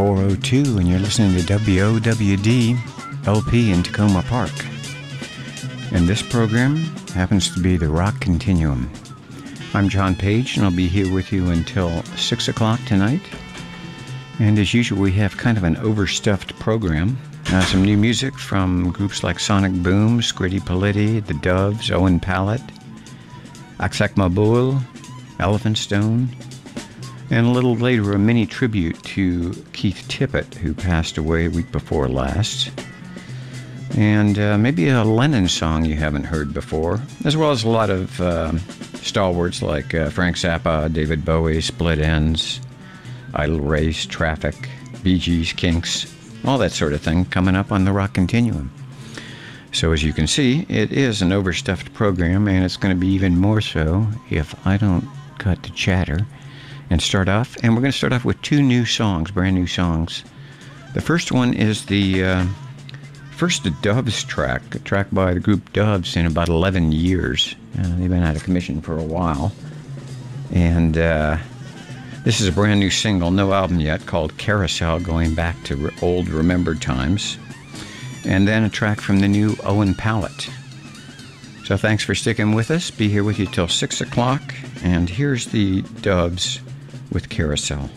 Good 402 and you're listening to WOWD LP in Takoma Park. And this program happens to be the Rock Continuum. I'm John Paige and I'll be here with you until 6 o'clock tonight. And as usual, we have kind of an overstuffed program. Uh, some new music from groups like Sonic Boom, Scritti Politti, The Doves, Owen Pallett, Aksak Maboul, Elephant Stone, and a little later, a mini tribute to Keith Tippett, who passed away a week before last. And uh, maybe a Lennon song you haven't heard before, as well as a lot of uh, stalwarts like uh, Frank Zappa, David Bowie, Split Enz, Idle Race, Traffic, Bee Gees, Kinks, all that sort of thing coming up on the Rock Continuum. So, as you can see, it is an overstuffed program, and it's going to be even more so if I don't cut to chatter and start off. And we're going to start off with two new songs, brand new songs. The first one is the uh, first Doves track, a track by the group Doves in about 11 years. Uh, they've been out of commission for a while. And uh, this is a brand new single, no album yet, called Carousel, going back to re- old remembered times. And then a track from the new Owen Pallett. So thanks for sticking with us. Be here with you till 6 o'clock. And here's the Doves with Carousel.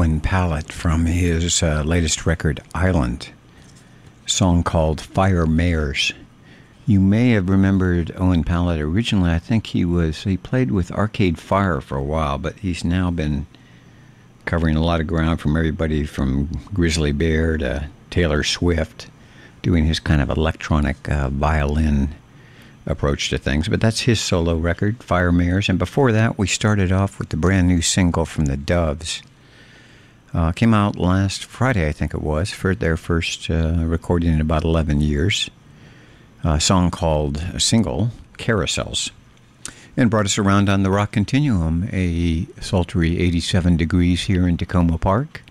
Owen Pallett from his uh, latest record, Island, song called Fire Mares. You may have remembered Owen Pallett originally. I think he was he played with Arcade Fire for a while, but he's now been covering a lot of ground from everybody from Grizzly Bear to Taylor Swift, doing his kind of electronic uh, violin approach to things. But that's his solo record, Fire Mares. And before that, we started off with the brand new single from the Doves. Uh, came out last Friday, I think it was, for their first uh, recording in about 11 years. A song called a single, Carousels. And brought us around on the Rock Continuum, a sultry 87 degrees here in Takoma Park.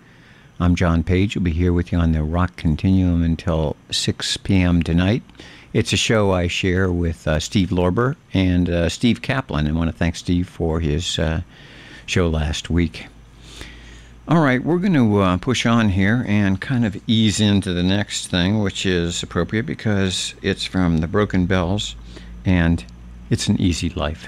I'm John Paige. I'll be here with you on the Rock Continuum until 6 p.m. tonight. It's a show I share with uh, Steve Lorber and uh, Steve Kaplan. I want to thank Steve for his uh, show last week. All right, we're going to uh, push on here and kind of ease into the next thing, which is appropriate because it's from the Broken Bells and it's an easy life.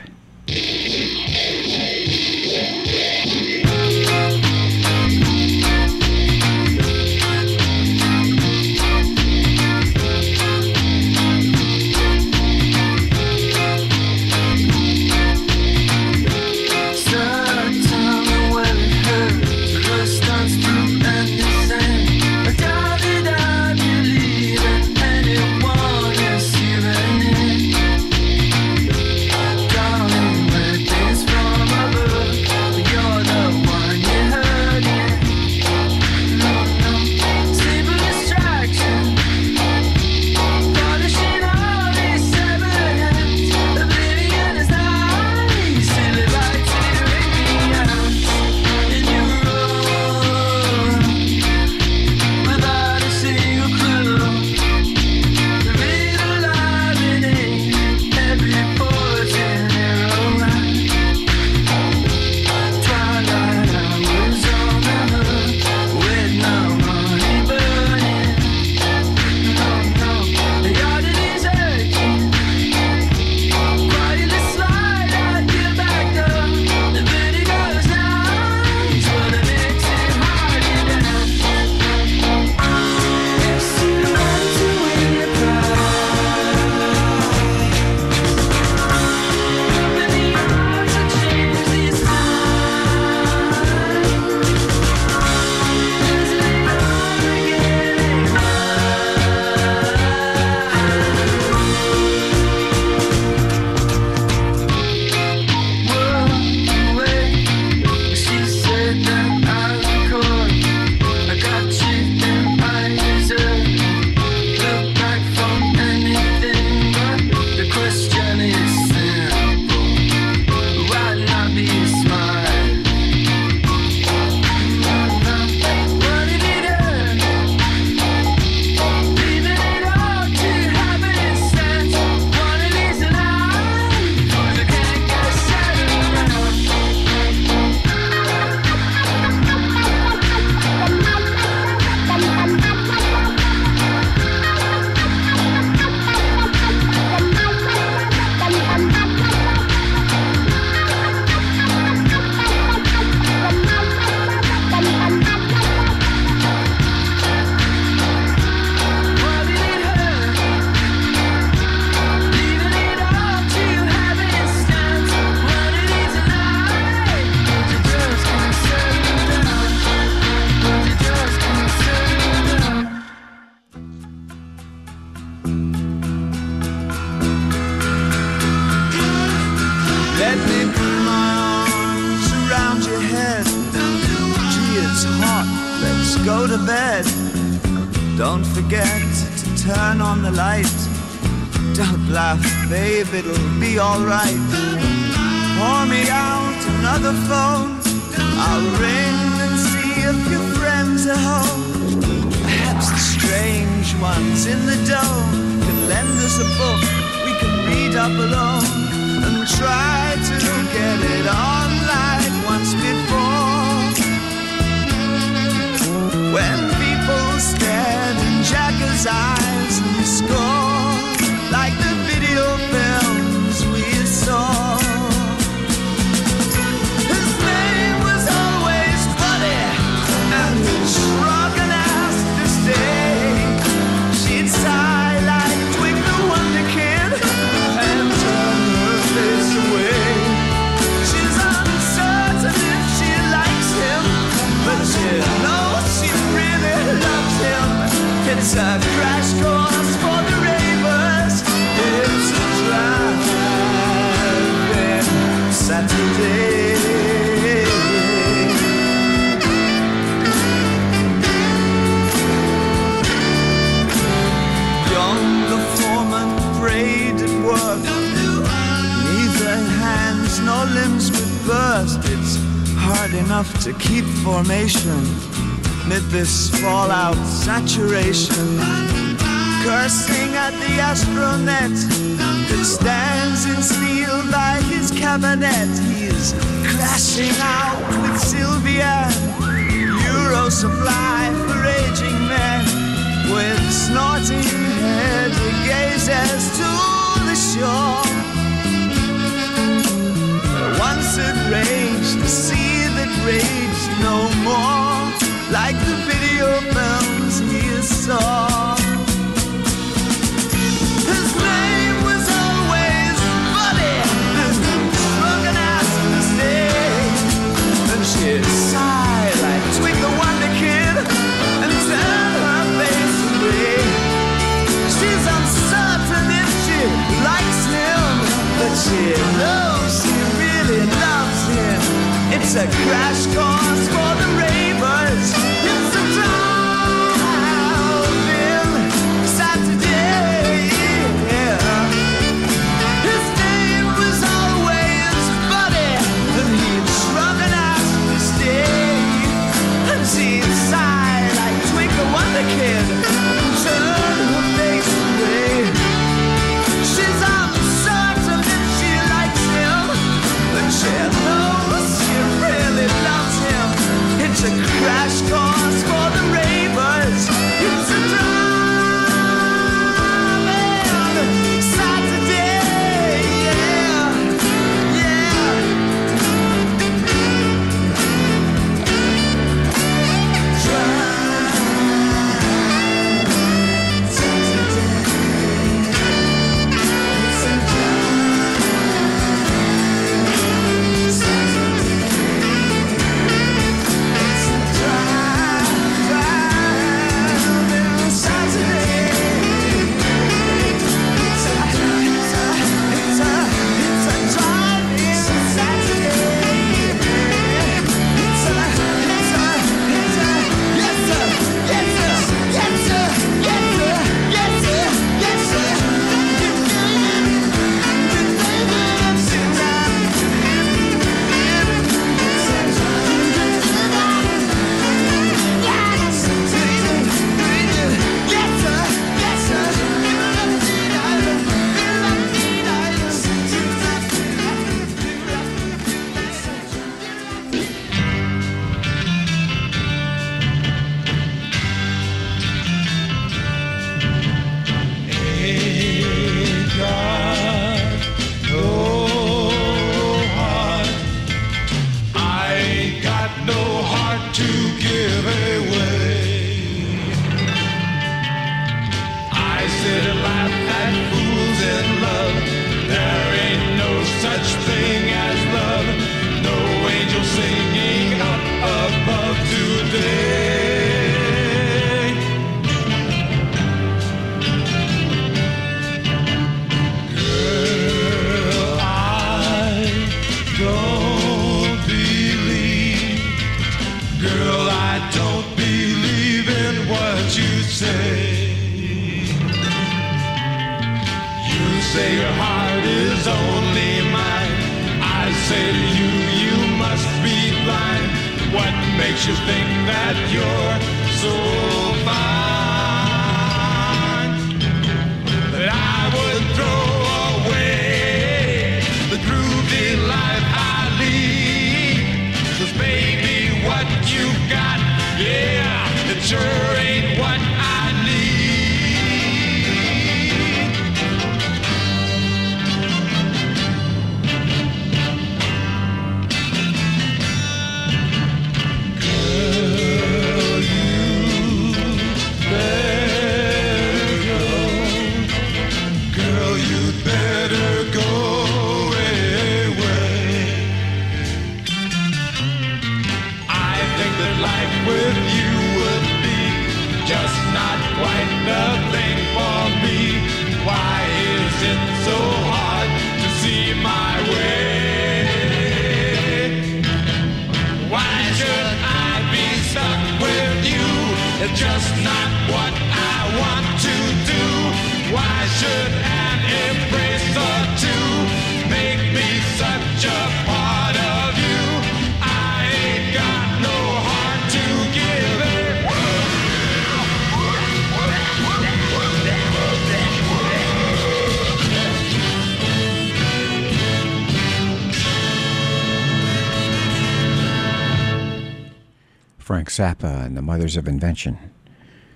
Frank Zappa and the Mothers of Invention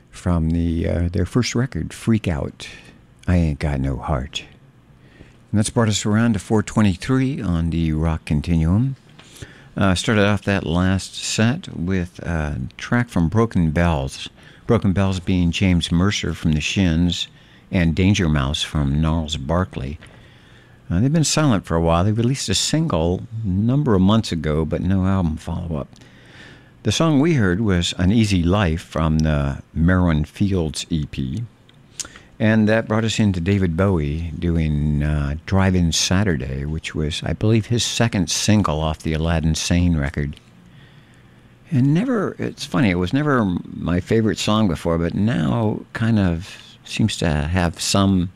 from the uh, their first record, Freak Out. I ain't got no heart. And that's brought us around to 423 on the rock continuum. Uh, started off that last set with a track from Broken Bells. Broken Bells being James Mercer from the Shins and Danger Mouse from Gnarls Barkley. Uh, they've been silent for a while. They released a single a number of months ago, but no album follow up. The song we heard was An Easy Life from the Merwin Fields EP. And that brought us into David Bowie doing uh, Drive In Saturday, which was, I believe, his second single off the Aladdin Sane record. And never, it's funny, it was never my favorite song before, but now kind of seems to have some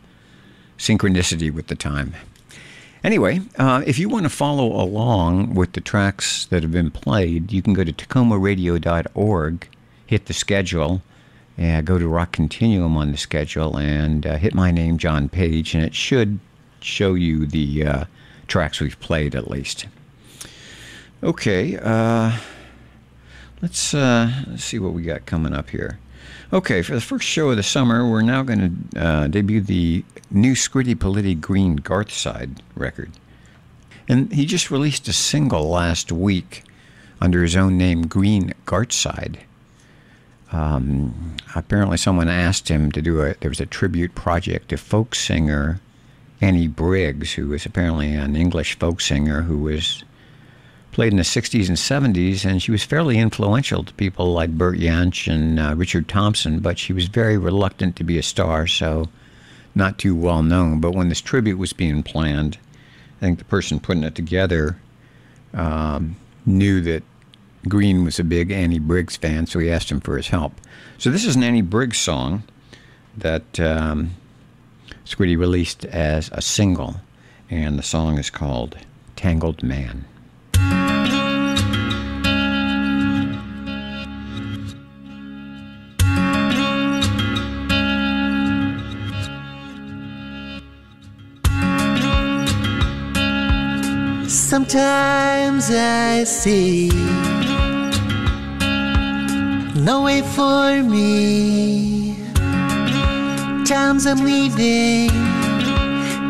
synchronicity with the time. Anyway, uh, if you want to follow along with the tracks that have been played, you can go to takomaradio.org, hit the schedule, and go to Rock Continuum on the schedule, and uh, hit my name, John Paige, and it should show you the uh, tracks we've played at least. Okay, uh, let's, uh, let's see what we got coming up here. Okay, for the first show of the summer, we're now going to uh, debut the new Scritti Politti Green Gartside record. And he just released a single last week under his own name, Green Gartside. Um, apparently, someone asked him to do a. There was a tribute project to folk singer Annie Briggs, who was apparently an English folk singer who was played in the 60s and 70s, and she was fairly influential to people like Bert Jansch and uh, Richard Thompson, but she was very reluctant to be a star, so not too well known. But when this tribute was being planned, I think the person putting it together um, knew that Green was a big Annie Briggs fan, so he asked him for his help. So this is an Annie Briggs song that um, Squiddy released as a single, and the song is called Tangled Man. Sometimes I see no way for me. Times I'm leaving,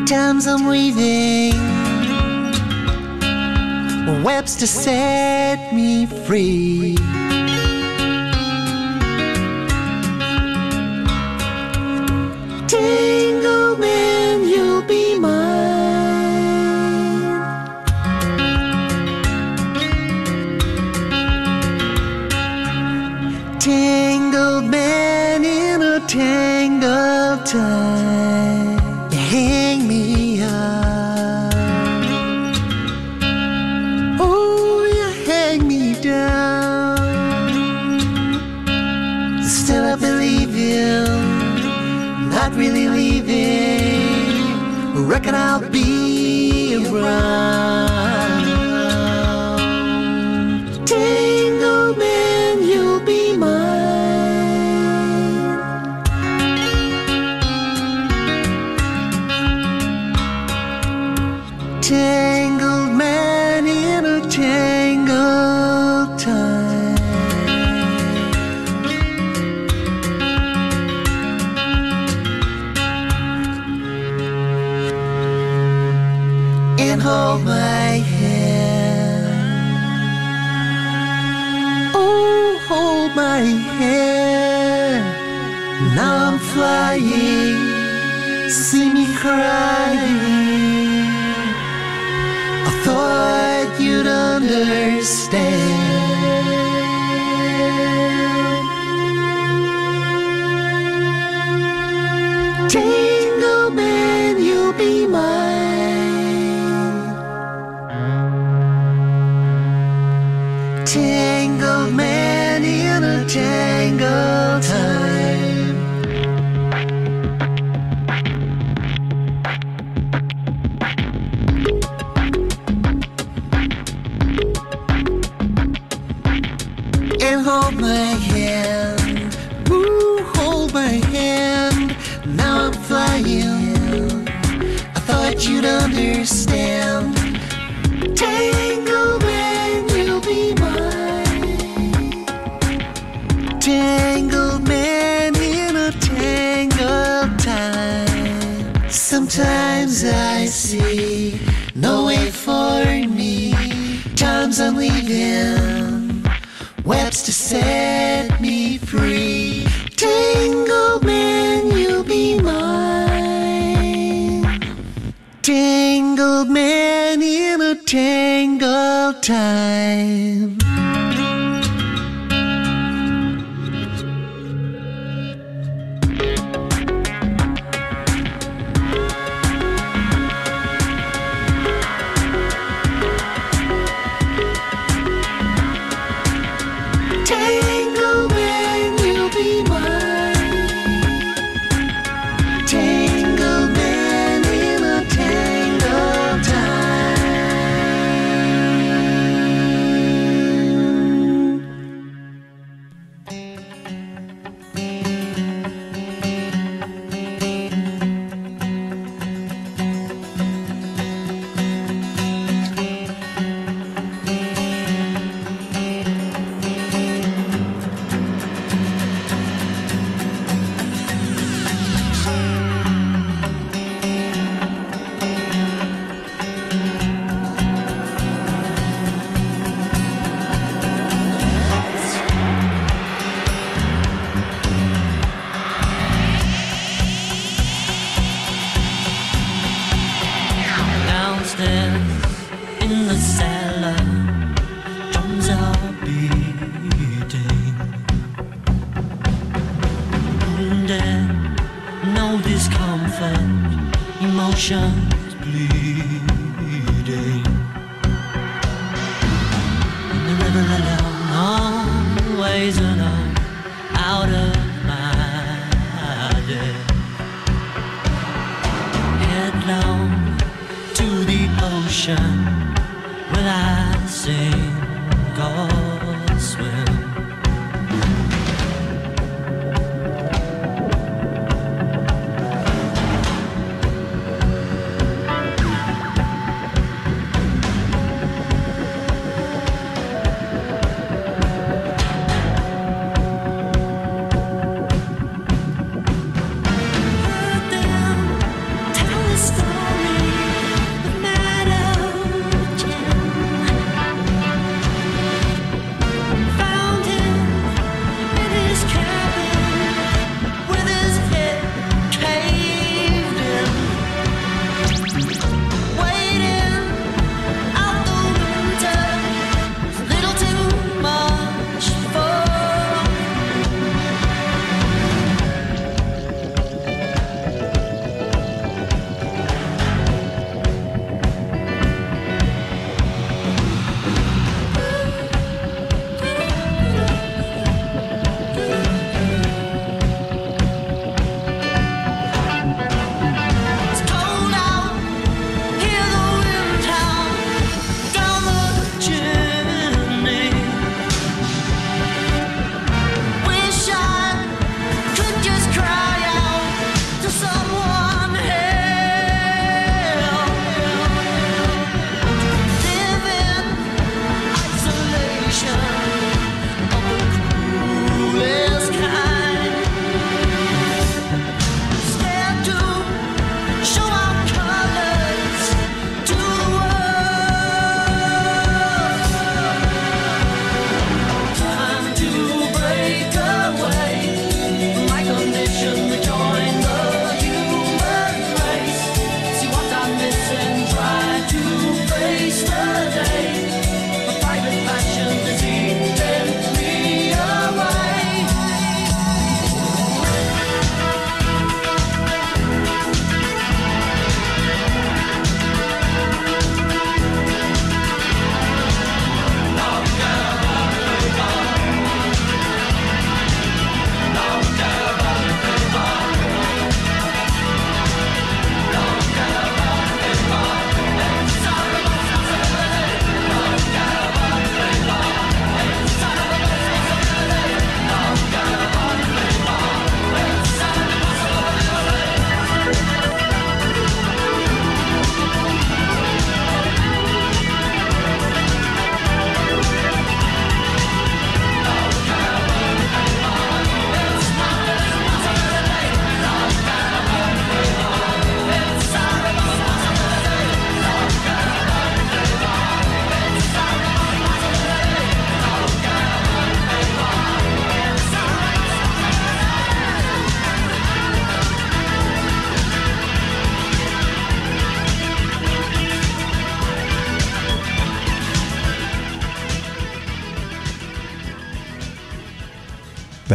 times I'm leaving. Webs to set me free. Tangled time. You hang me up. Oh, you hang me down. Still I believe you, not really leaving. reckon I'll be around.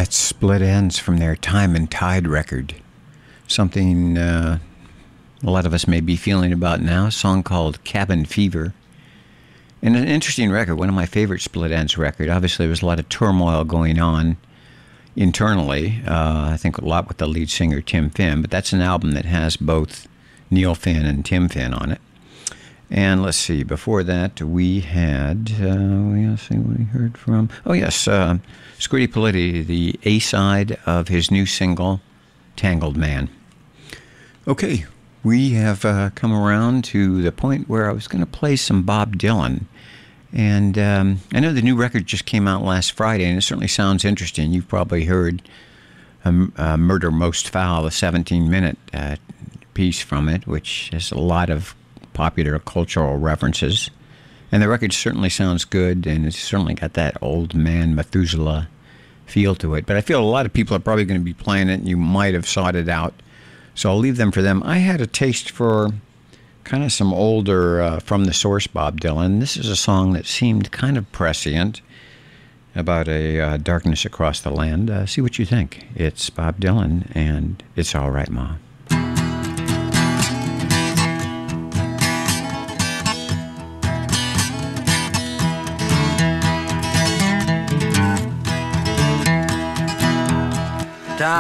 Split Enz from their Time and Tide record. Something uh, a lot of us may be feeling about now. A song called Cabin Fever. And an interesting record, one of my favorite Split Enz record. Obviously, there was a lot of turmoil going on internally. Uh, I think a lot with the lead singer Tim Finn, but that's an album that has both Neil Finn and Tim Finn on it. And let's see, before that we had, uh, let's see what we heard from. Oh, yes, uh, Scritti Politti, the A side of his new single, Tangled Man. Okay, we have uh, come around to the point where I was going to play some Bob Dylan. And um, I know the new record just came out last Friday, and it certainly sounds interesting. You've probably heard um, uh, Murder Most Foul, a 17 minute uh, piece from it, which has a lot of popular cultural references. And the record certainly sounds good, and it's certainly got that old man Methuselah feel to it. But I feel a lot of people are probably going to be playing it, and you might have sought it out. So I'll leave them for them. I had a taste for kind of some older uh, from the source Bob Dylan. This is a song that seemed kind of prescient about a uh, darkness across the land. Uh, see what you think. It's Bob Dylan, and it's all right, Ma.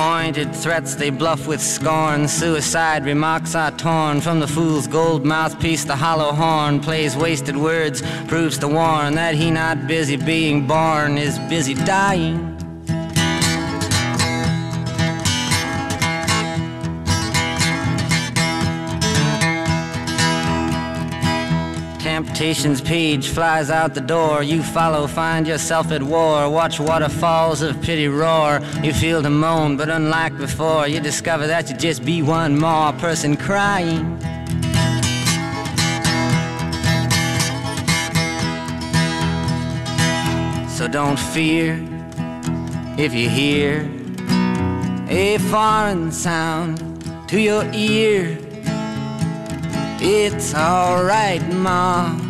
Pointed threats they bluff with scorn. Suicide remarks are torn from the fool's gold mouthpiece. The hollow horn plays wasted words, proves to warn that he not busy being born is busy dying. Temptation's page flies out the door. You follow, find yourself at war. Watch waterfalls of pity roar. You feel to moan, but unlike before, you discover that you just be one more person crying. So don't fear if you hear a foreign sound to your ear. It's alright, Ma.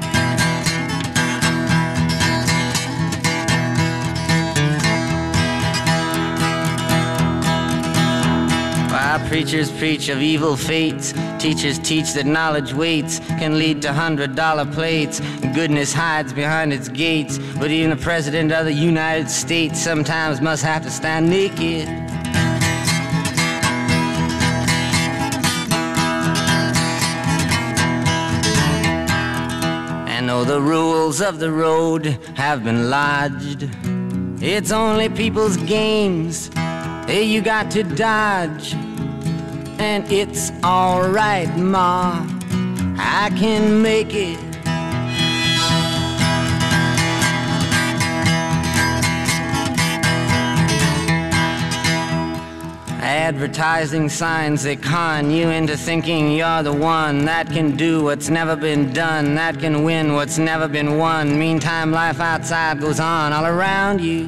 Preachers preach of evil fates, teachers teach that knowledge waits can lead to hundred dollar plates. Goodness hides behind its gates, but even the president of the United States sometimes must have to stand naked. And though the rules of the road have been lodged, it's only people's games. Hey, you got to dodge and it's alright, Ma. I can make it. Advertising signs that con you into thinking you're the one that can do what's never been done, that can win what's never been won. Meantime, life outside goes on all around you.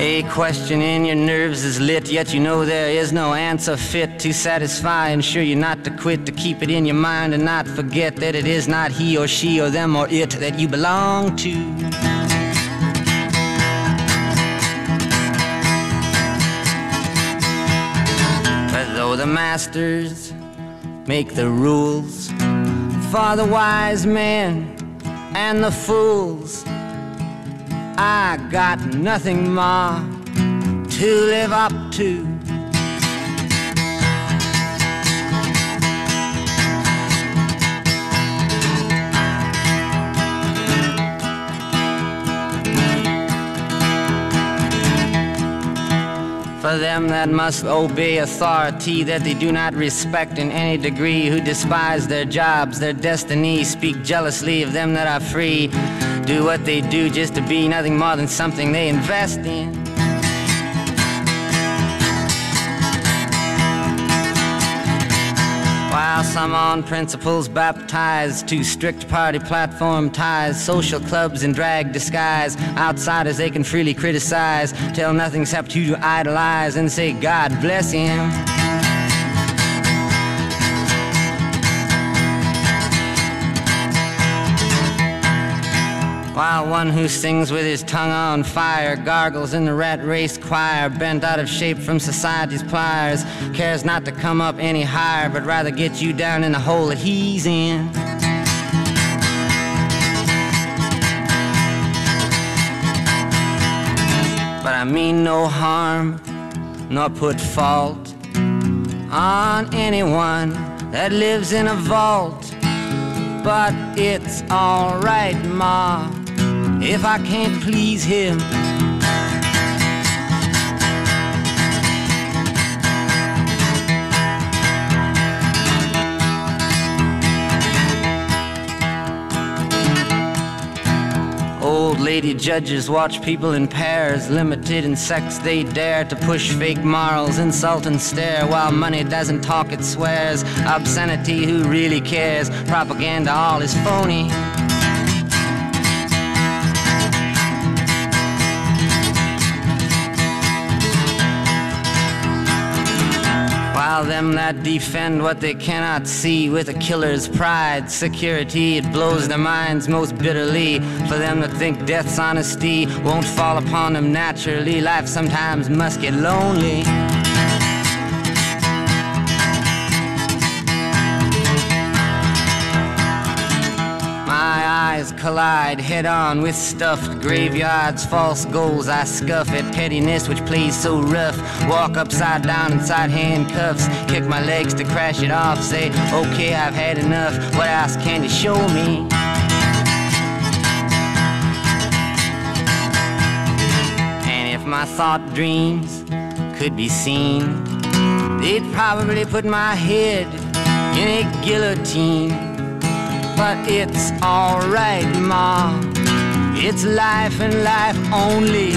A question in your nerves is lit, yet you know there is no answer fit to satisfy. Ensure you're not to quit, to keep it in your mind and not forget that it is not he or she or them or it that you belong to. Though the masters make the rules for the wise men and the fools, I got nothing more to live up to. For them that must obey authority that they do not respect in any degree, who despise their jobs, their destiny, speak jealously of them that are free, do what they do just to be nothing more than something they invest in. While some on principles baptized to strict party platform ties, social clubs in drag disguise, outsiders they can freely criticize, tell nothing except you to idolize and say, God bless him. While one who sings with his tongue on fire gargles in the rat race choir, bent out of shape from society's pliers, cares not to come up any higher, but rather get you down in the hole that he's in. But I mean no harm, nor put fault on anyone that lives in a vault. But it's alright, Ma, if I can't please him. Old lady judges watch people in pairs, limited in sex they dare to push fake morals, insult and stare while money doesn't talk, it swears. Obscenity, who really cares? Propaganda, all is phony. While them that defend what they cannot see with a killer's pride, security, it blows their minds most bitterly. For them that think death's honesty won't fall upon them naturally, life sometimes must get lonely. Collide head on with stuffed graveyards, false goals. I scuff at pettiness which plays so rough. Walk upside down inside handcuffs, kick my legs to crash it off. Say, okay, I've had enough. What else can you show me? And if my thought dreams could be seen, they'd probably put my head in a guillotine but it's alright, Ma. It's life and life only.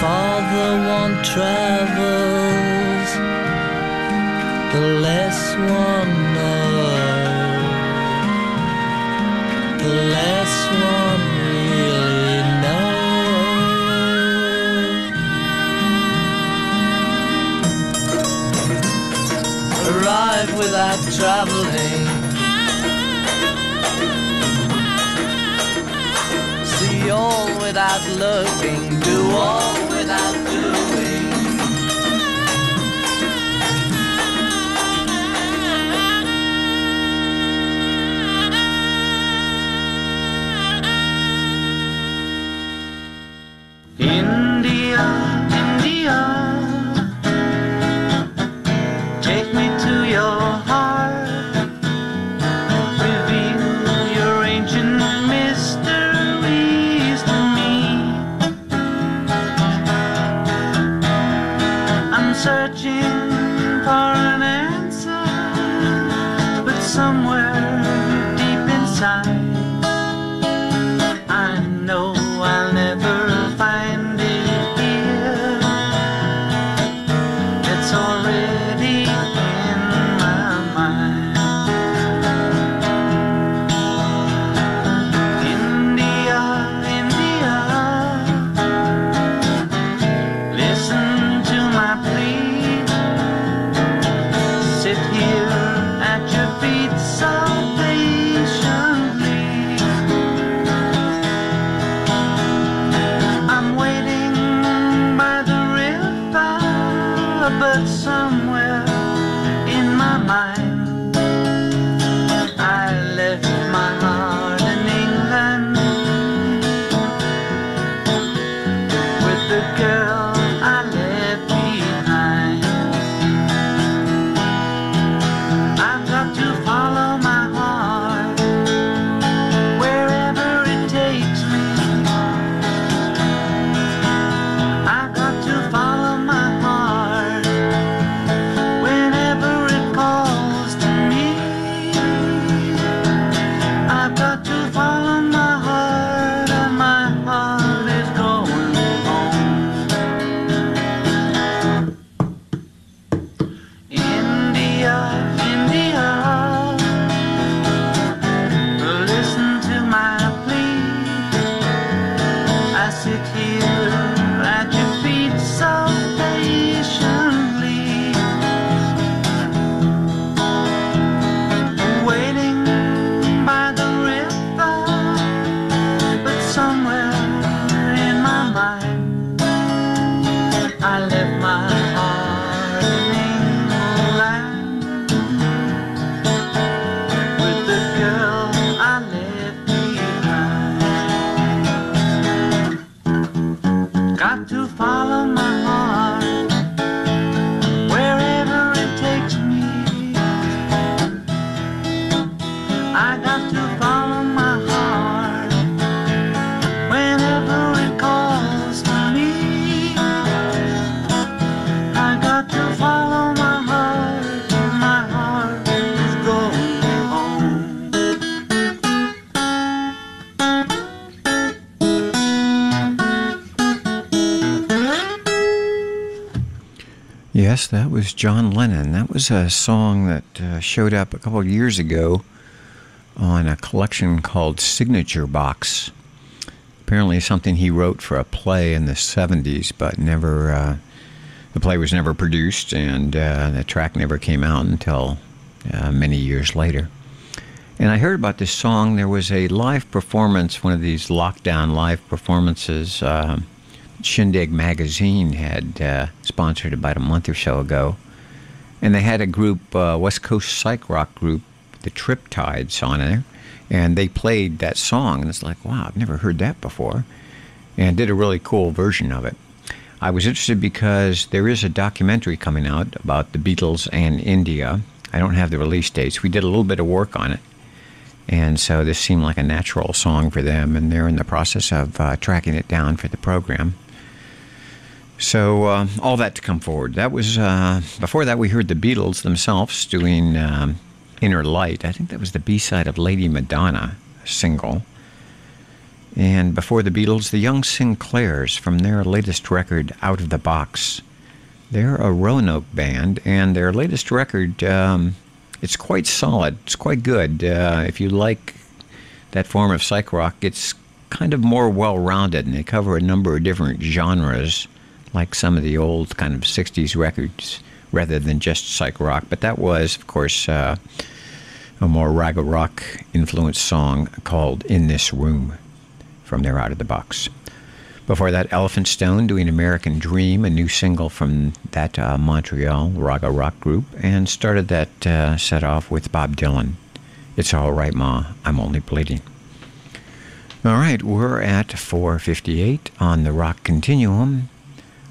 farther one travels, the less one knows, the less one really knows. Arrive without traveling. See all without looking, do all India, India. Yes, that was John Lennon. That was a song that uh, showed up a couple of years ago on a collection called Signature Box. Apparently, something he wrote for a play in the 70s, but never, uh, the play was never produced, and uh, the track never came out until uh, many years later. And I heard about this song. There was a live performance, one of these lockdown live performances. Um, Shindig Magazine had uh, sponsored about a month or so ago. And they had a group, uh, West Coast psych rock group, the Triptides, on there. And they played that song. And it's like, wow, I've never heard that before. And did a really cool version of it. I was interested because there is a documentary coming out about the Beatles and India. I don't have the release dates. We did a little bit of work on it. And so this seemed like a natural song for them, and they're in the process of uh, tracking it down for the program. So uh, all that to come forward. That was uh, before that we heard the Beatles themselves doing um, "Inner Light." I think that was the B-side of "Lady Madonna" single. And before the Beatles, the Young Sinclairs from their latest record, "Out of the Box." They're a Roanoke band, and their latest record, um, it's quite solid. It's quite good. Uh, if you like that form of psych rock, it's kind of more well-rounded, and they cover a number of different genres, like some of the old kind of '60s records, rather than just psych rock. But that was, of course, uh, a more raga rock influenced song called "In This Room" from their Out of the Box. Before that, Elephant Stone doing American Dream, a new single from that uh, Montreal raga rock group, and started that uh, set off with Bob Dylan. It's all right, Ma, I'm only bleeding. All right, we're at 458 on the Rock Continuum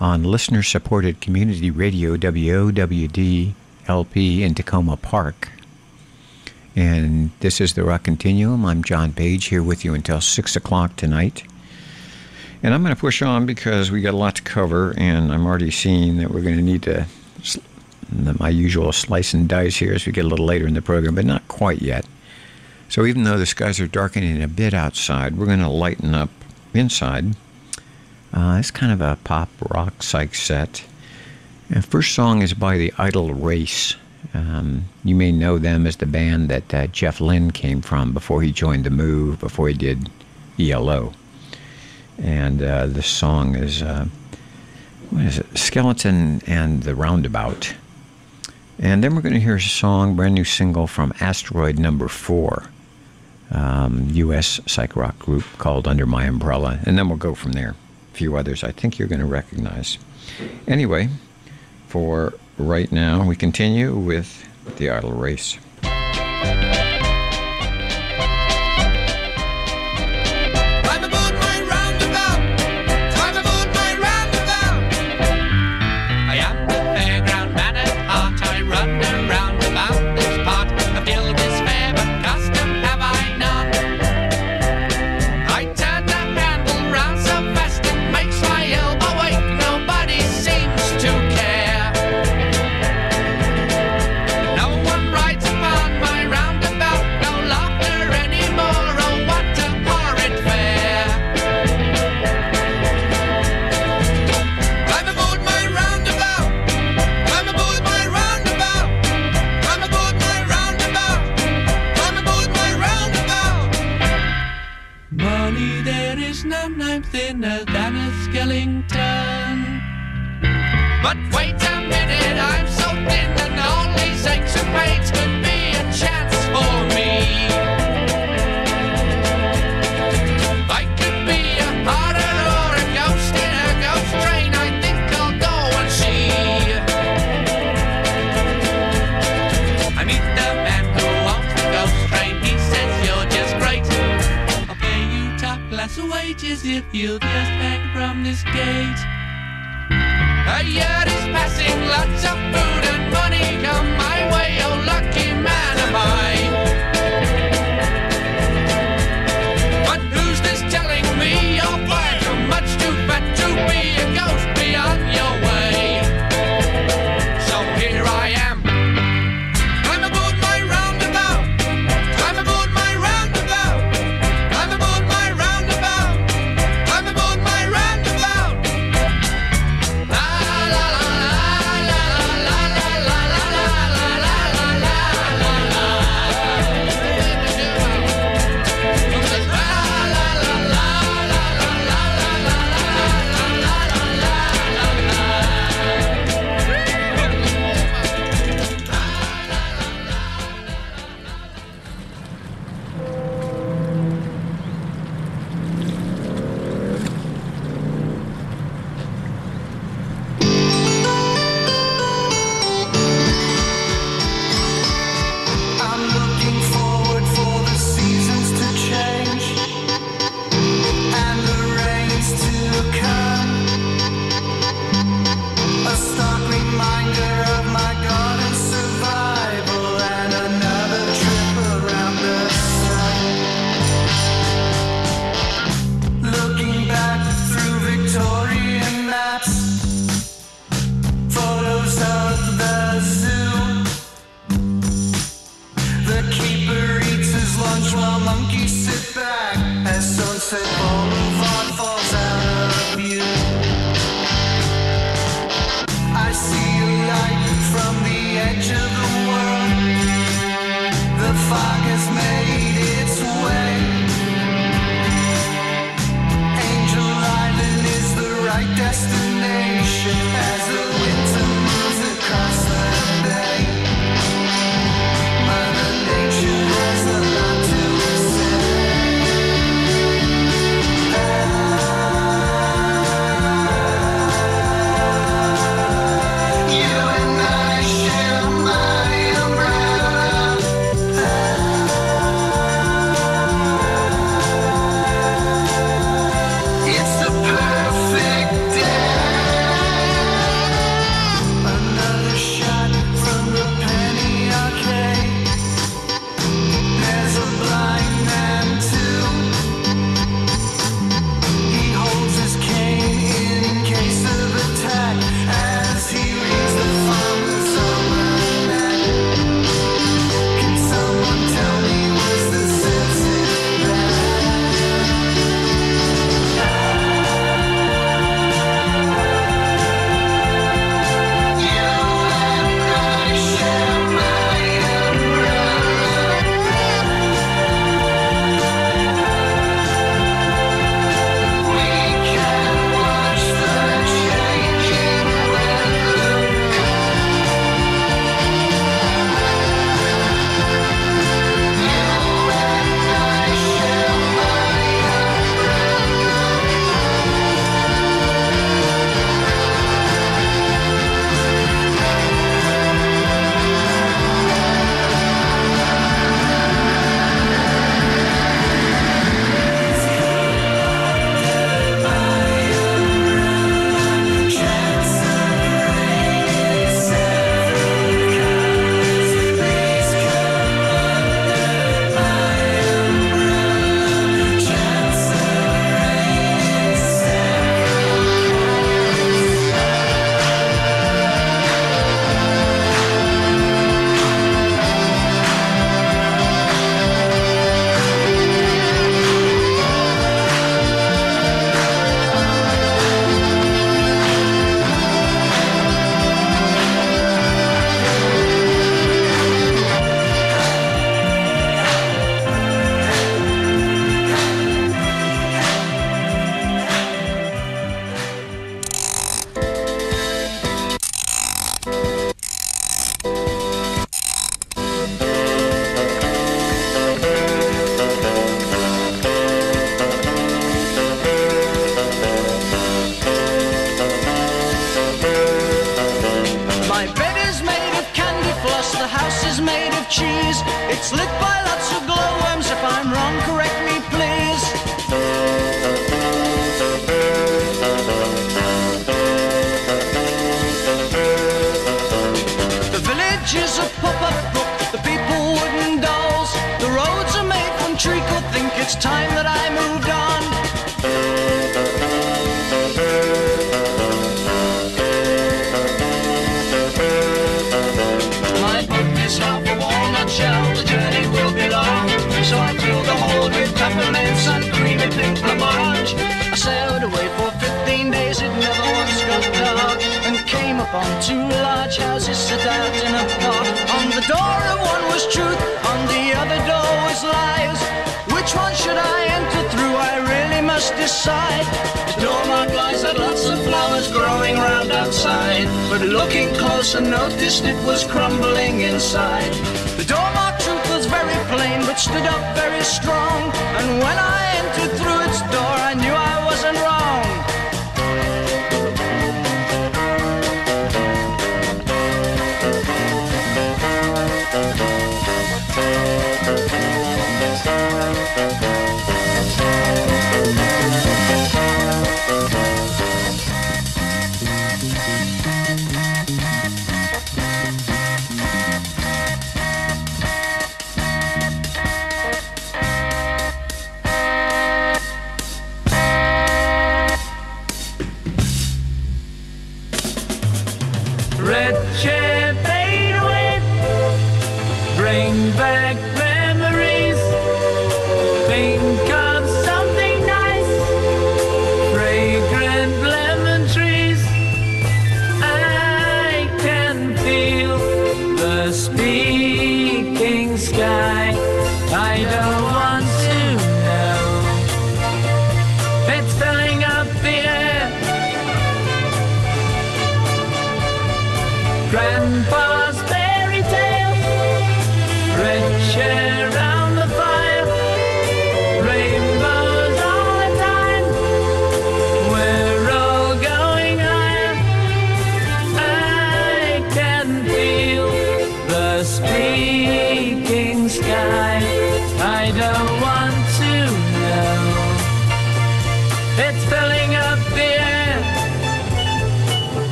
on listener supported community radio WOWD LP in Takoma Park. And this is the Rock Continuum. I'm John Paige here with you until 6 o'clock tonight. And I'm going to push on because we got a lot to cover, and I'm already seeing that we're going to need to my usual slice and dice here as we get a little later in the program, but not quite yet. So even though the skies are darkening a bit outside, we're going to lighten up inside. Uh, it's kind of a pop rock psych set. And first song is by the Idle Race. Um, you may know them as the band that uh, Jeff Lynne came from before he joined the Move, before he did ELO and uh, song is uh, what is it? Skeleton and the Roundabout. And then we're going to hear a song, brand new single from Asteroid Number Four, um, U.S. psych rock group called Under My Umbrella, and then we'll go from there. Few others I think you're going to recognize. Anyway, for right now, we continue with the Idle Race.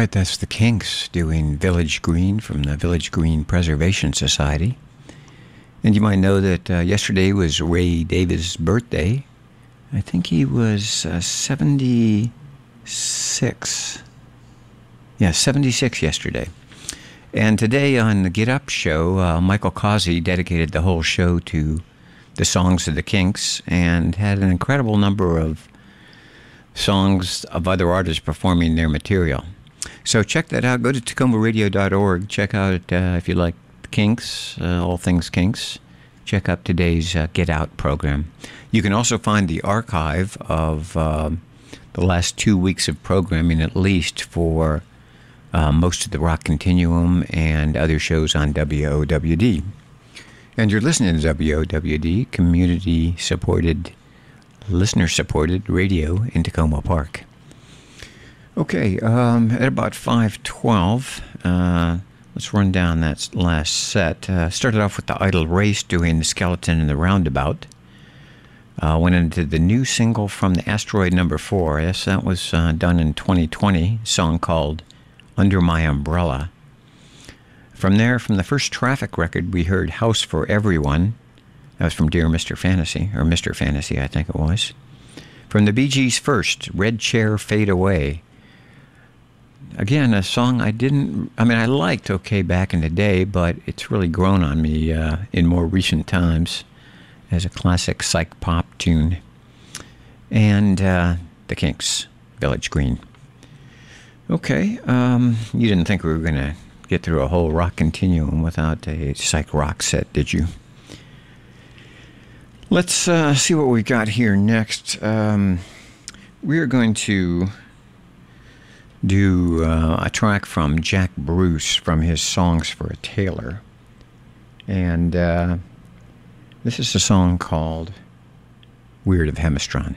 Right, that's the Kinks doing Village Green from the Village Green Preservation Society. And you might know that uh, yesterday was Ray Davies' birthday. I think he was uh, 76. Yeah, 76 yesterday. And today on the Get Up show, uh, Michael Causey dedicated the whole show to the songs of the Kinks and had an incredible number of songs of other artists performing their material. So check that out. Go to takomaradio.org. Check out, uh, if you like Kinks, uh, all things Kinks, check out today's uh, Get Out program. You can also find the archive of uh, the last two weeks of programming, at least for uh, most of the Rock Continuum and other shows on WOWD. And you're listening to WOWD, community supported, listener supported radio in Takoma Park. Okay, um, at about 512, uh, let's run down that last set. Uh, started off with the Idle Race doing the Skeleton and the Roundabout. Uh, went into the new single from the Asteroid Number 4. Yes, that was uh, done in 2020, song called Under My Umbrella. From there, from the first Traffic record, we heard House for Everyone. That was from Dear Mr. Fantasy, or Mr. Fantasy, I think it was. From the Bee Gees' first, Red Chair Fade Away. Again, a song I didn't, I mean, I liked okay back in the day, but it's really grown on me uh, in more recent times as a classic psych pop tune. And uh, The Kinks, Village Green. Okay, um, you didn't think we were going to get through a whole rock continuum without a psych rock set, did you? Let's uh, see what we got here next. Um, we are going to do uh, a track from Jack Bruce from his Songs for a Tailor. And uh, this is a song called Weird of Hermiston.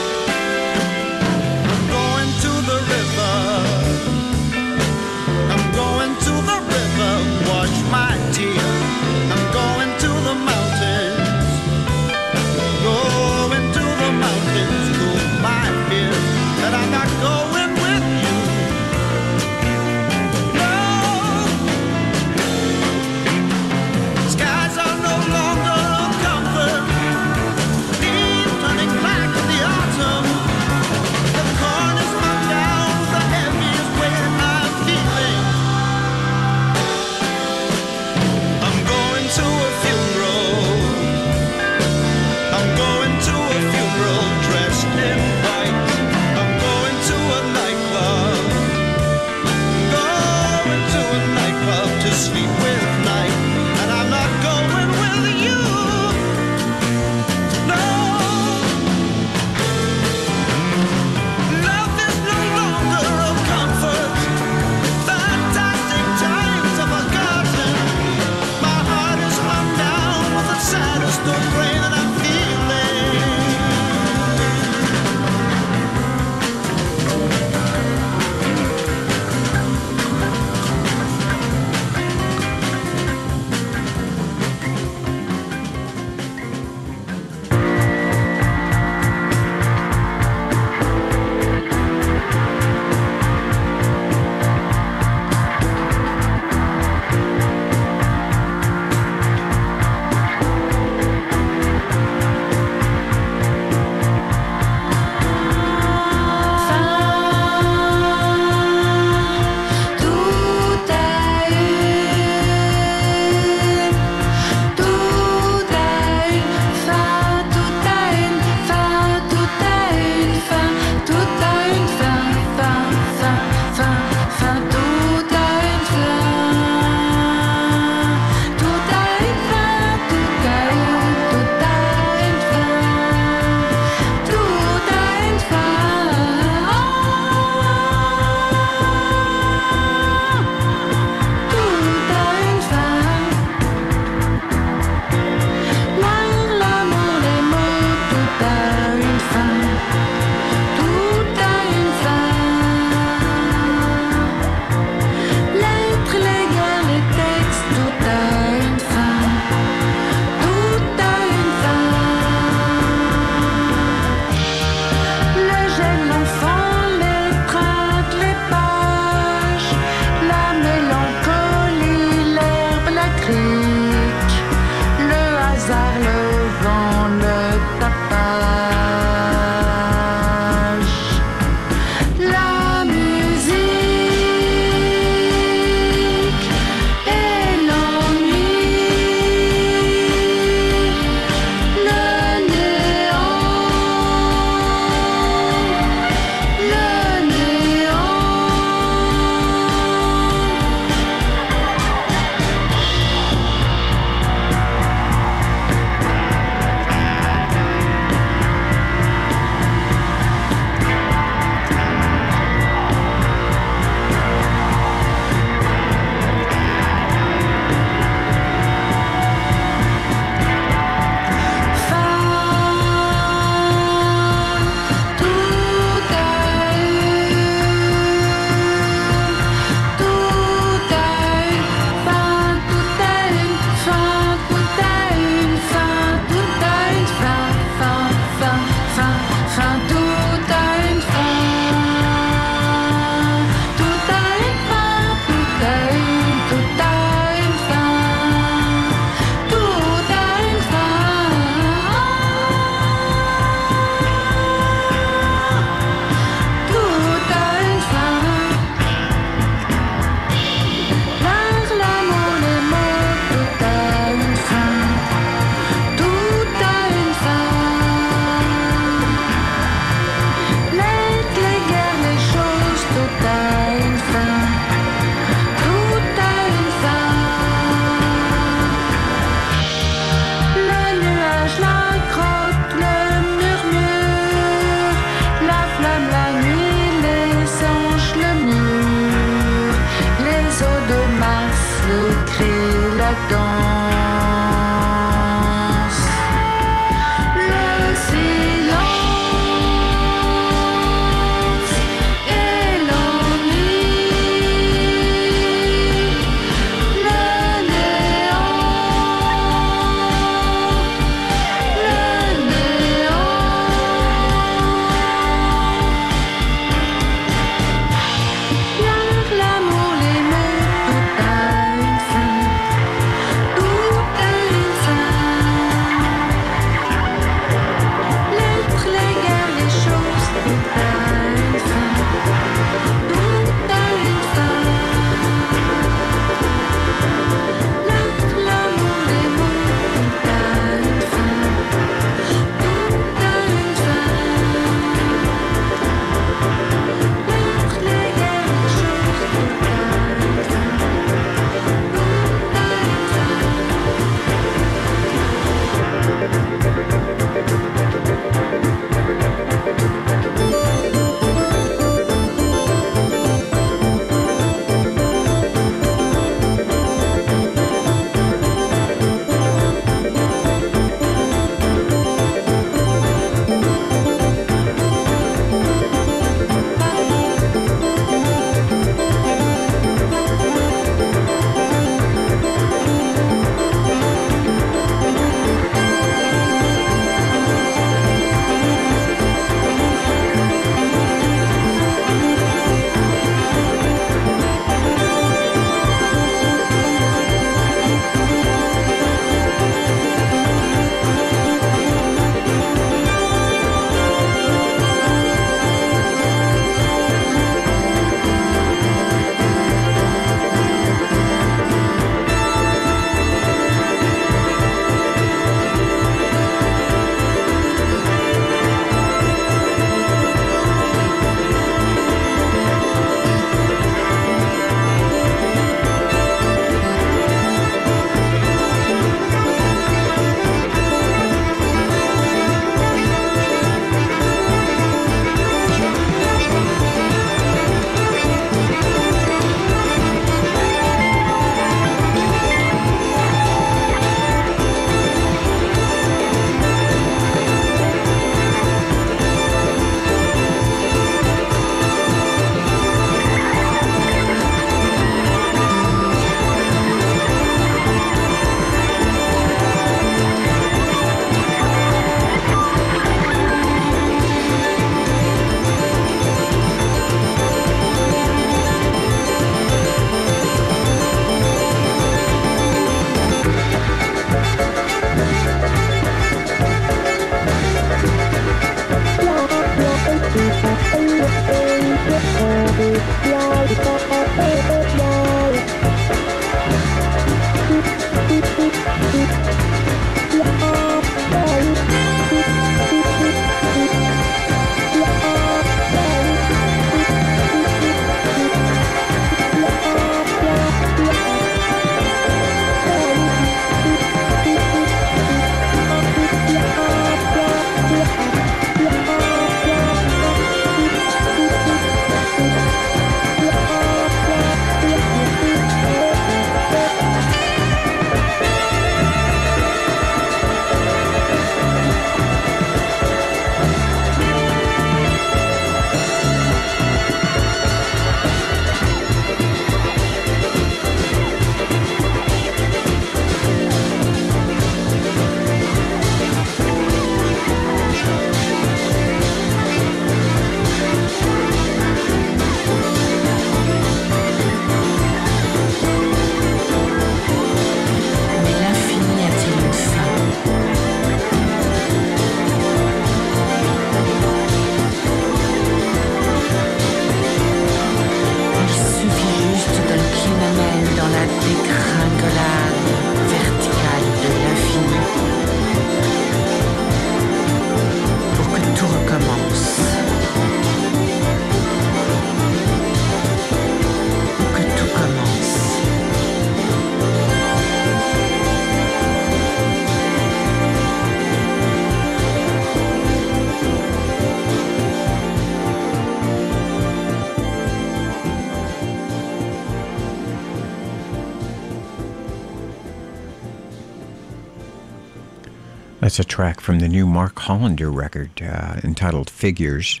That's a track from the new Marc Hollander record uh, entitled Figures,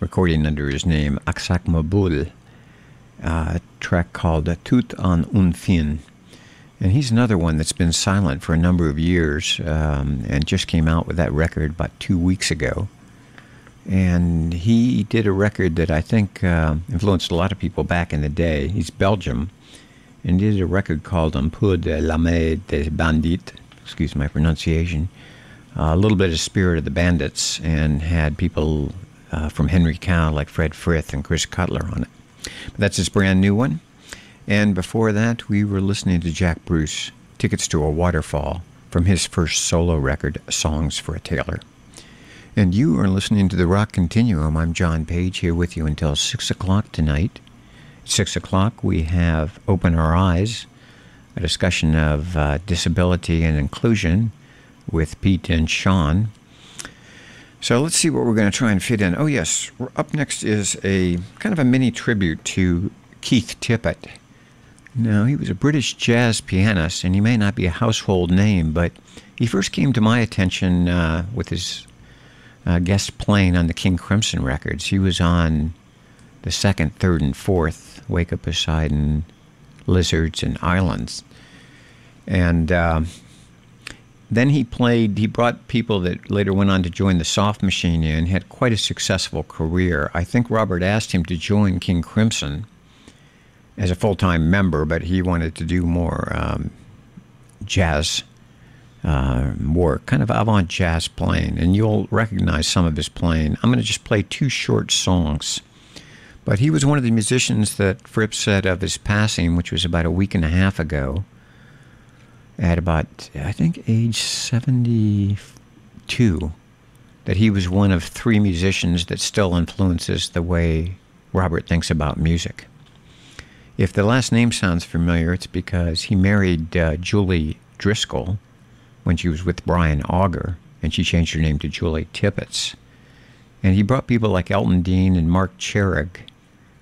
recording under his name Aksak Maboul, uh, a track called Tout en un fin. And he's another one that's been silent for a number of years um, and just came out with that record about two weeks ago. And he did a record that I think uh, influenced a lot of people back in the day. He's Belgium, and did a record called Un peu de l'âme des bandits, excuse my pronunciation, a little bit of Spirit of the Bandits, and had people uh, from Henry Cow like Fred Frith and Chris Cutler on it. But that's his brand new one. And before that, we were listening to Jack Bruce, Tickets to a Waterfall, from his first solo record, Songs for a Tailor. And you are listening to the Rock Continuum. I'm John Paige here with you until 6 o'clock tonight. 6 o'clock, we have Open Our Eyes, a discussion of uh, disability and inclusion with Pete and Sean. So let's see what we're going to try and fit in. Oh, yes, up next is a kind of a mini tribute to Keith Tippett. Now, he was a British jazz pianist, and he may not be a household name, but he first came to my attention uh, with his uh, guest playing on the King Crimson records. He was on the second, third, and fourth Wake of Poseidon, Lizards, and Islands. And uh, then he played, he brought people that later went on to join the Soft Machine in, had quite a successful career. I think Robert asked him to join King Crimson as a full time member, but he wanted to do more um, jazz uh, work, kind of avant jazz playing, and you'll recognize some of his playing. I'm going to just play two short songs. But he was one of the musicians that Fripp said of his passing, which was about a week and a half ago, at about, I think, age 72, that he was one of three musicians that still influences the way Robert thinks about music. If the last name sounds familiar, it's because he married uh, Julie Driscoll when she was with Brian Auger, and she changed her name to Julie Tippett. And he brought people like Elton Dean and Marc Charig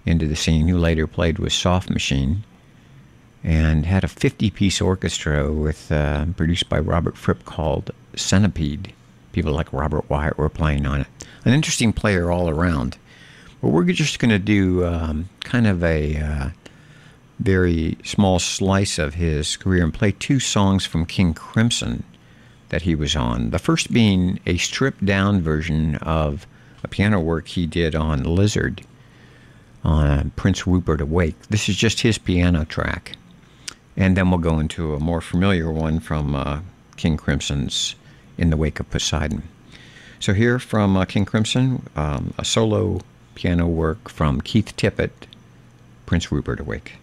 into the scene, who later played with Soft Machine, and had a 50-piece orchestra with uh, produced by Robert Fripp called Centipede. People like Robert Wyatt were playing on it. An interesting player all around. But we're just going to do um, kind of a uh, very small slice of his career and play two songs from King Crimson that he was on. The first being a stripped down version of a piano work he did on Lizard on Prince Rupert Awake. This is just his piano track. And then we'll go into a more familiar one from uh, King Crimson's In the Wake of Poseidon. So, here from uh, King Crimson, um, a solo piano work from Keith Tippett, Prince Rupert Awake.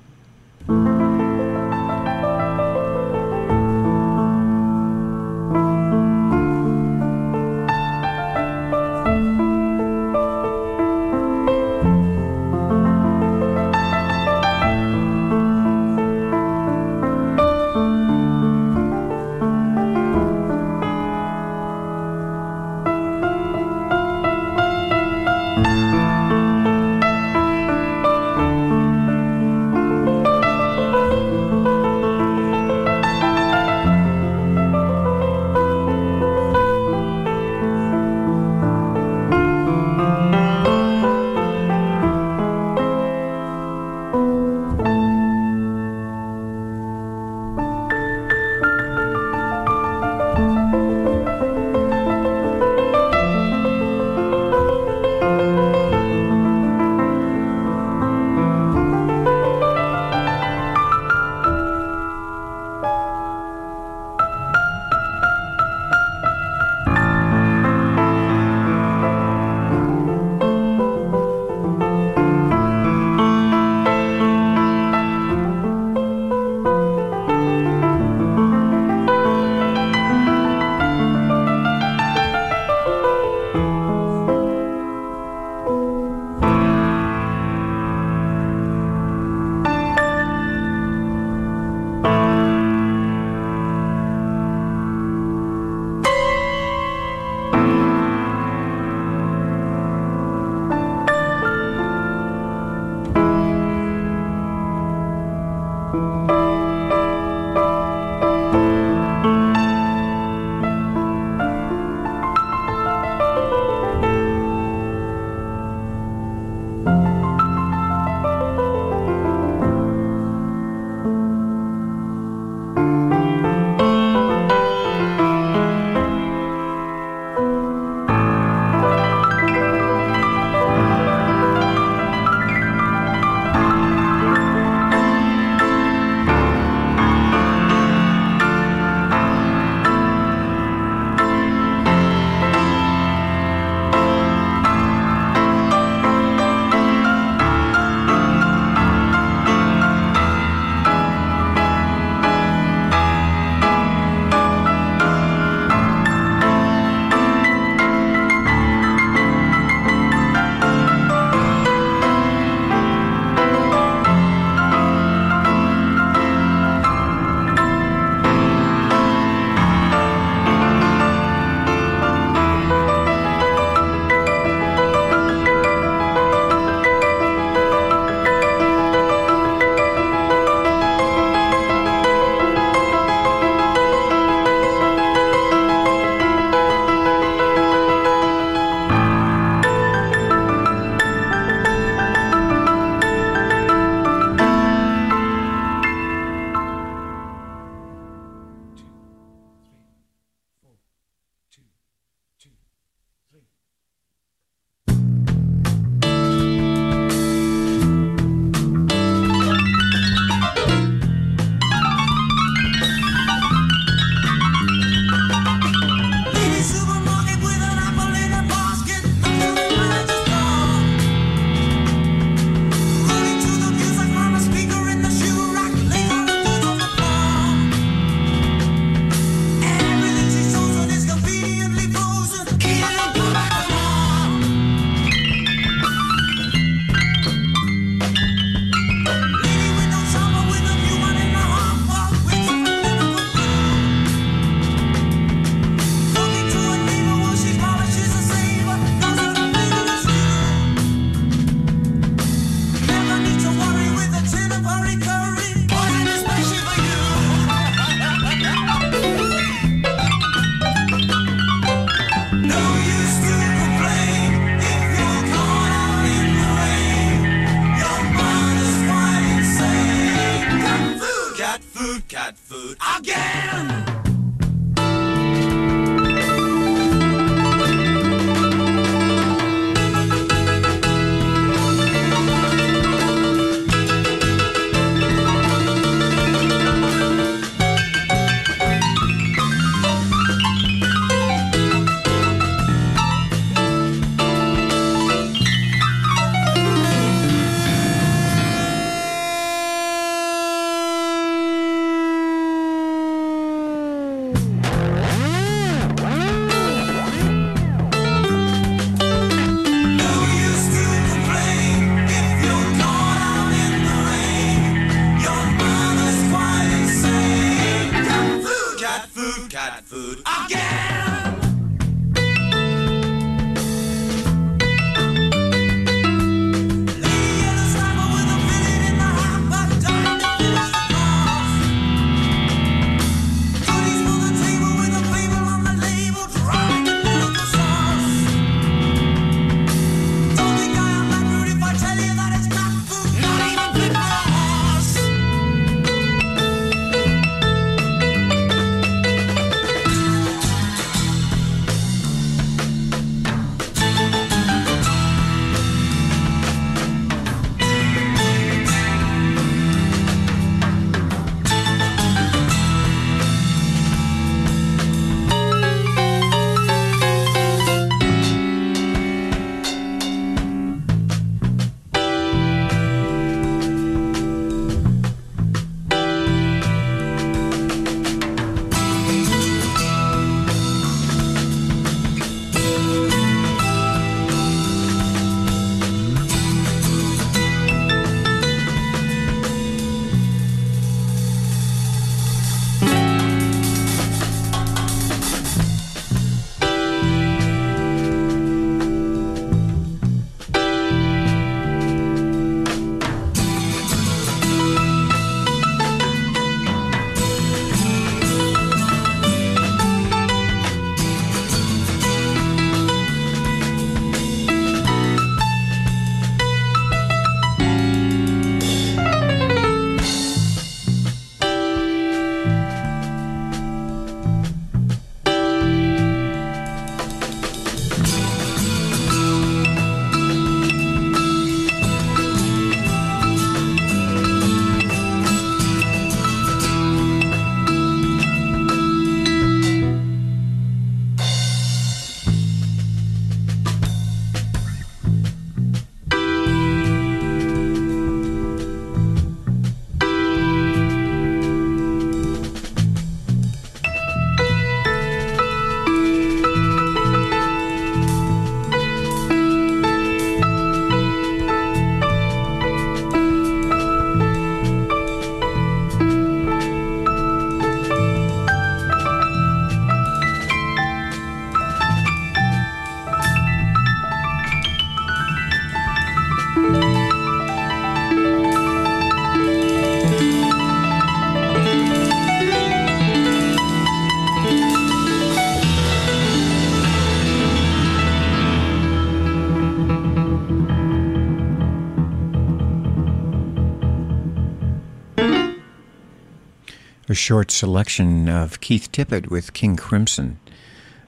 Short selection of Keith Tippett with King Crimson.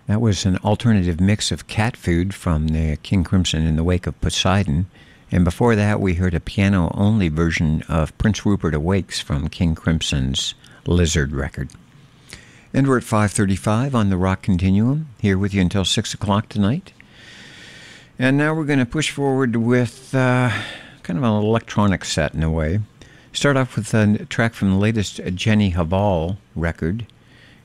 That was an alternative mix of cat food from the King Crimson in the Wake of Poseidon. And before that, we heard a piano only version of Prince Rupert Awakes from King Crimson's Lizard record. And we're at 5:35 on the Rock Continuum, here with you until six o'clock tonight. And now we're going to push forward with uh, kind of an electronic set in a way. Start off with a track from the latest Jenny Hval record,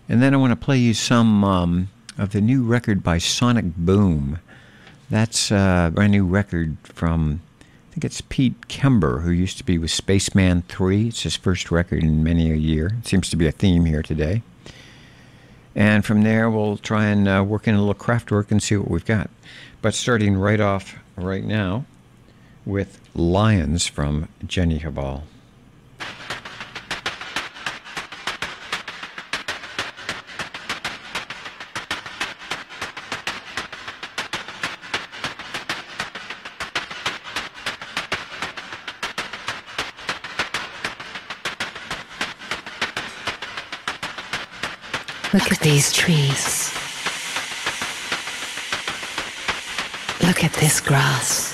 and then I want to play you some um, of the new record by Sonic Boom. That's a brand new record from, I think it's Pete Kember, who used to be with Spaceman 3. It's his first record in many a year. It seems to be a theme here today. And from there, we'll try and uh, work in a little Kraftwerk and see what we've got. But starting right off right now with Lions from Jenny Hval. Look at these trees. Look at this grass.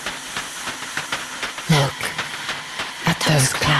Look at those clouds.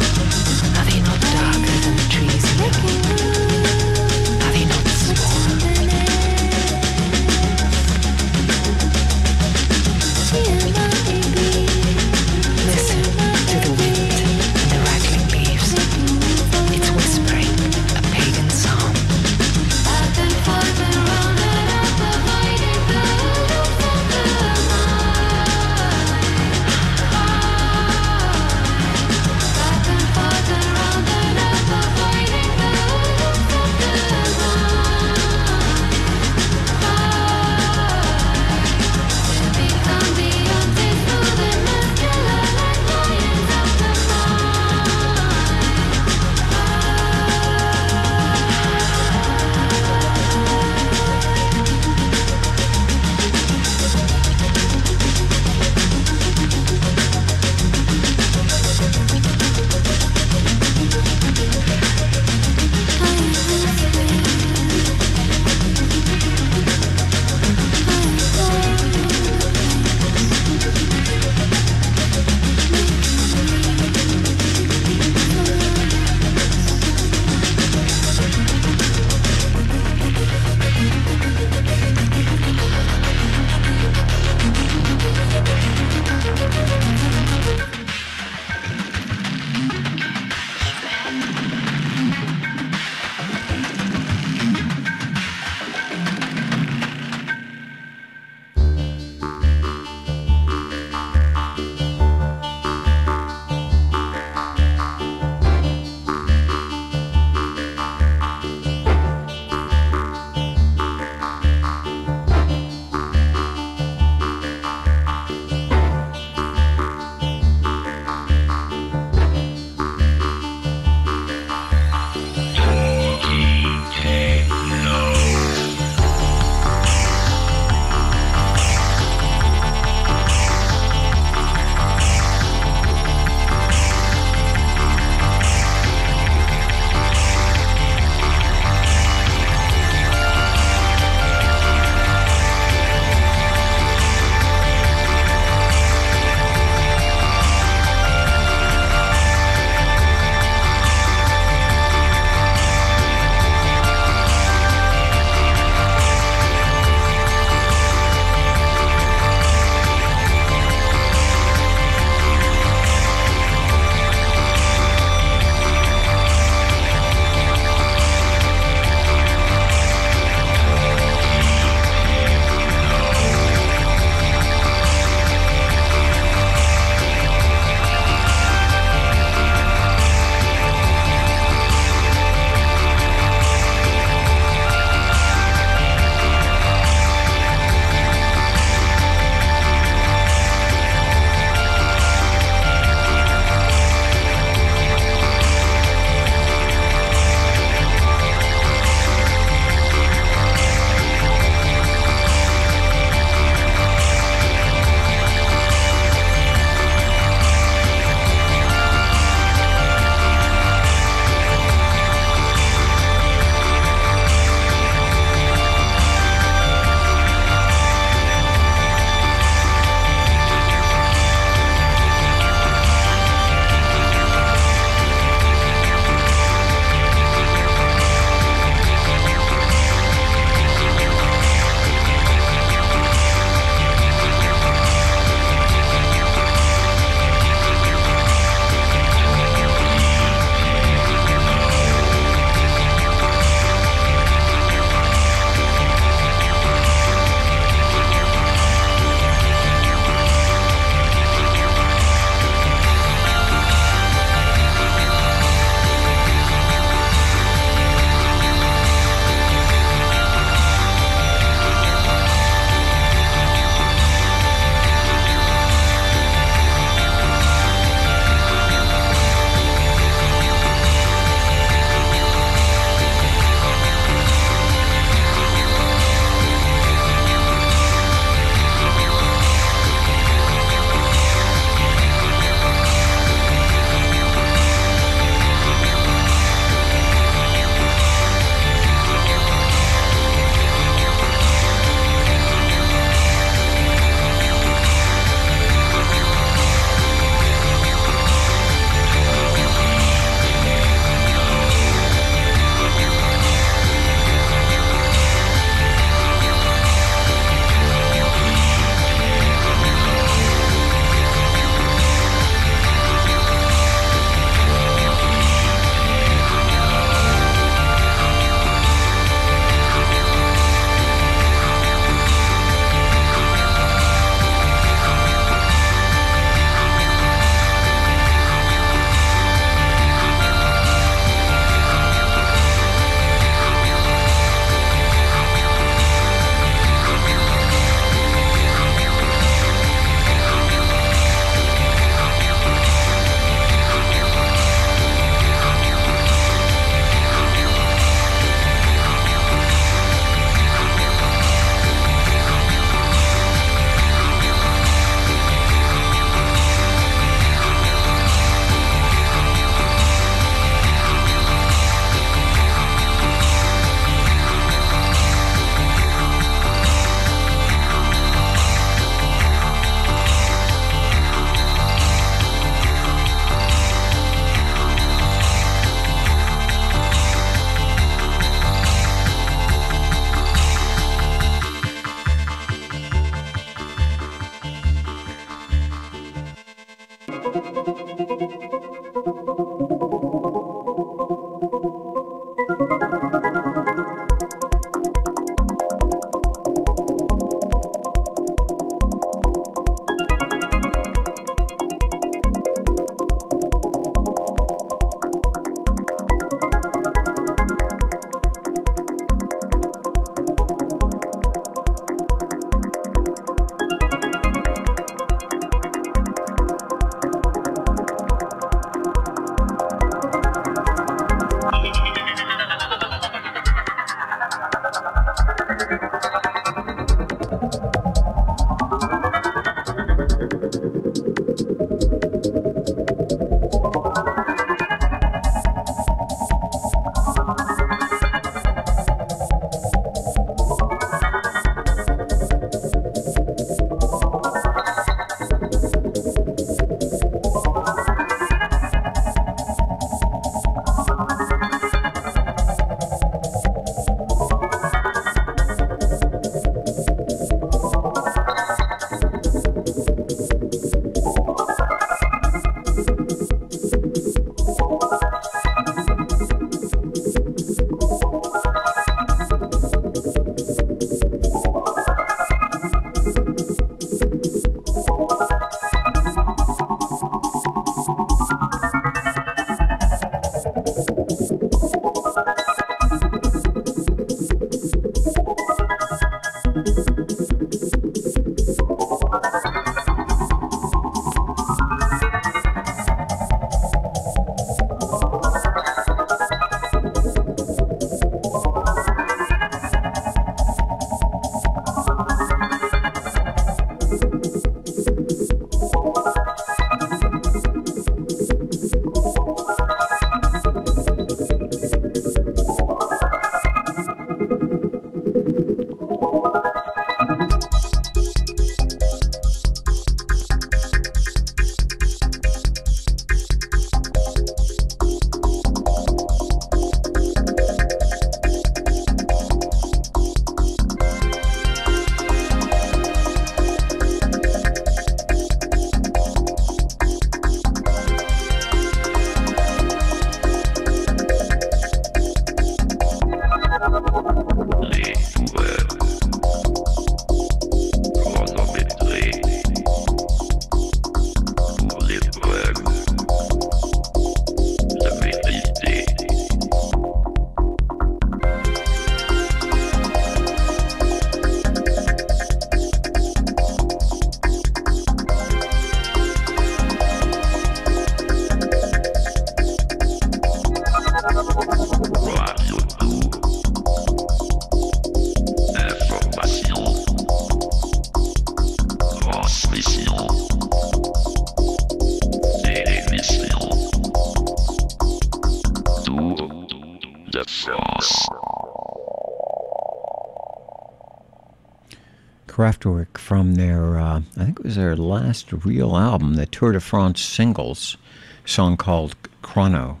Last real album, the Tour de France singles, song called Chrono.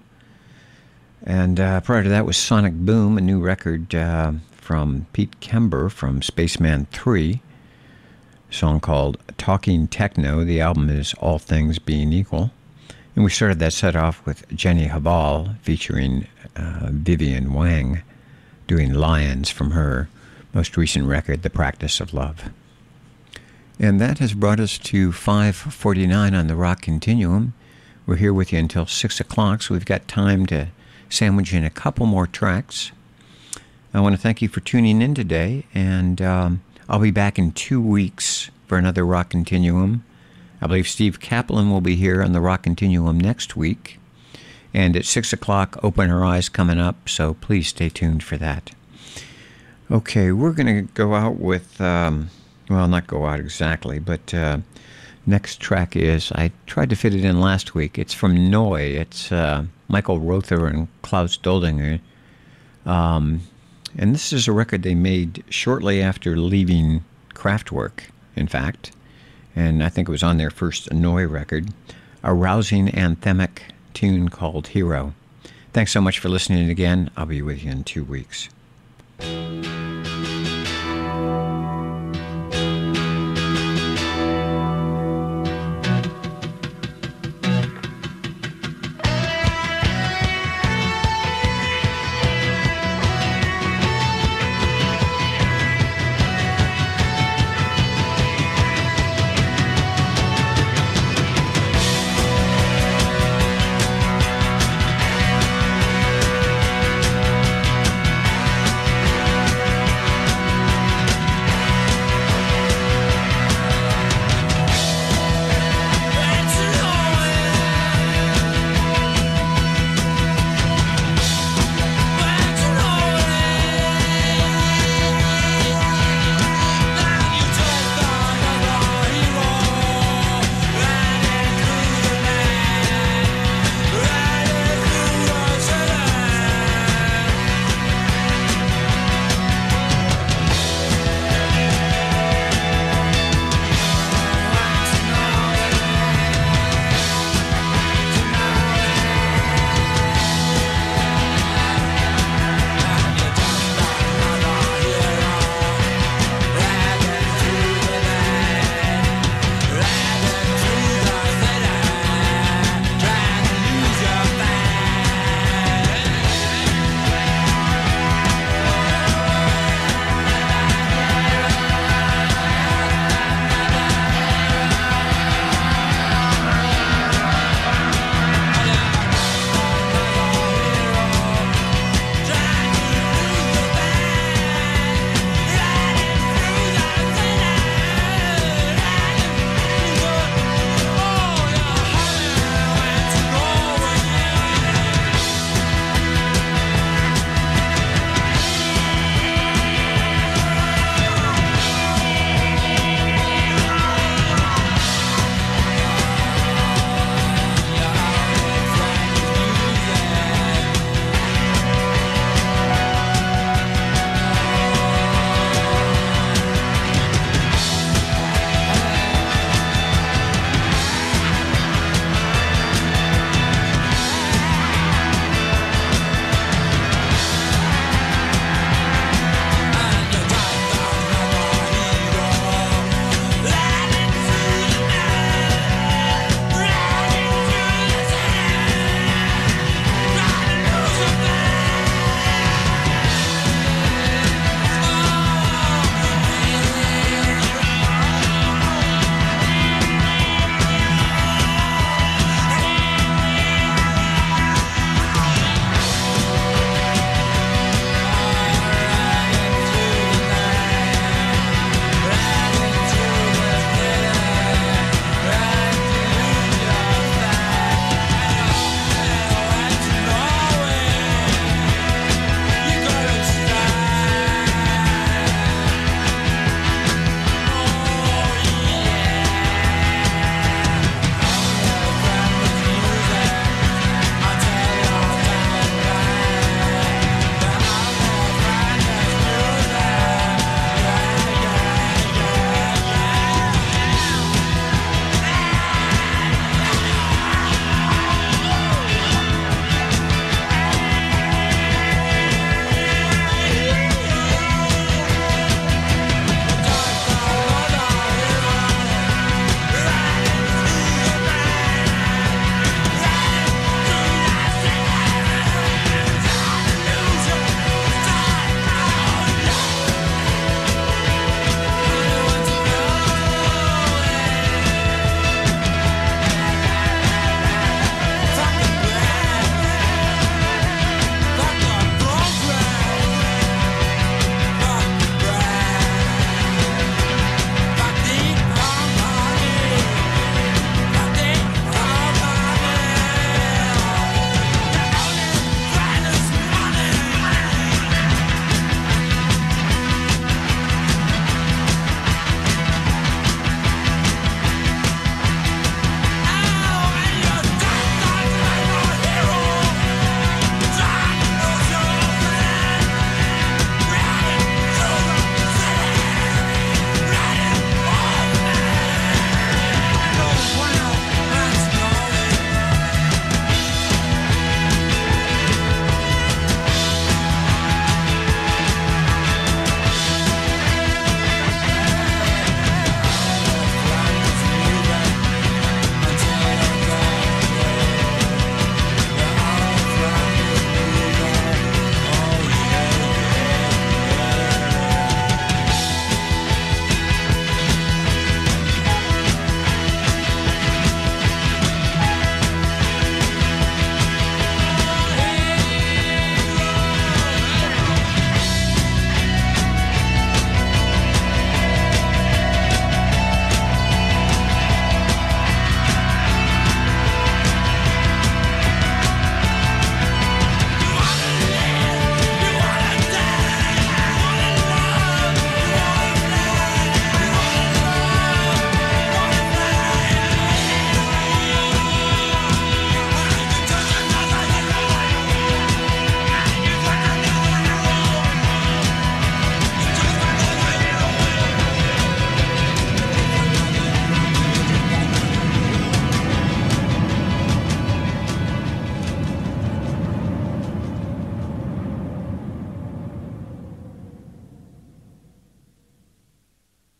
And uh, prior to that was Sonic Boom, a new record uh, from Pete Kember from Spaceman 3, song called Talking Techno. The album is All Things Being Equal. And we started that set off with Jenny Hval featuring uh, Vivian Wang doing Lions from her most recent record, The Practice of Love. And that has brought us to 549 on the Rock Continuum. We're here with you until 6 o'clock, so we've got time to sandwich in a couple more tracks. I want to thank you for tuning in today, and um, I'll be back in two weeks for another Rock Continuum. I believe Steve Kaplan will be here on the Rock Continuum next week. And at 6 o'clock, Open Our Eyes coming up, so please stay tuned for that. Okay, we're going to go out with, um, well, not go out exactly, but uh, next track is, I tried to fit it in last week. It's from Neu. It's uh, Michael Rother and Klaus Doldinger. Um, and this is a record they made shortly after leaving Kraftwerk, in fact. And I think it was on their first Neu record, a rousing anthemic tune called Hero. Thanks so much for listening again. I'll be with you in two weeks.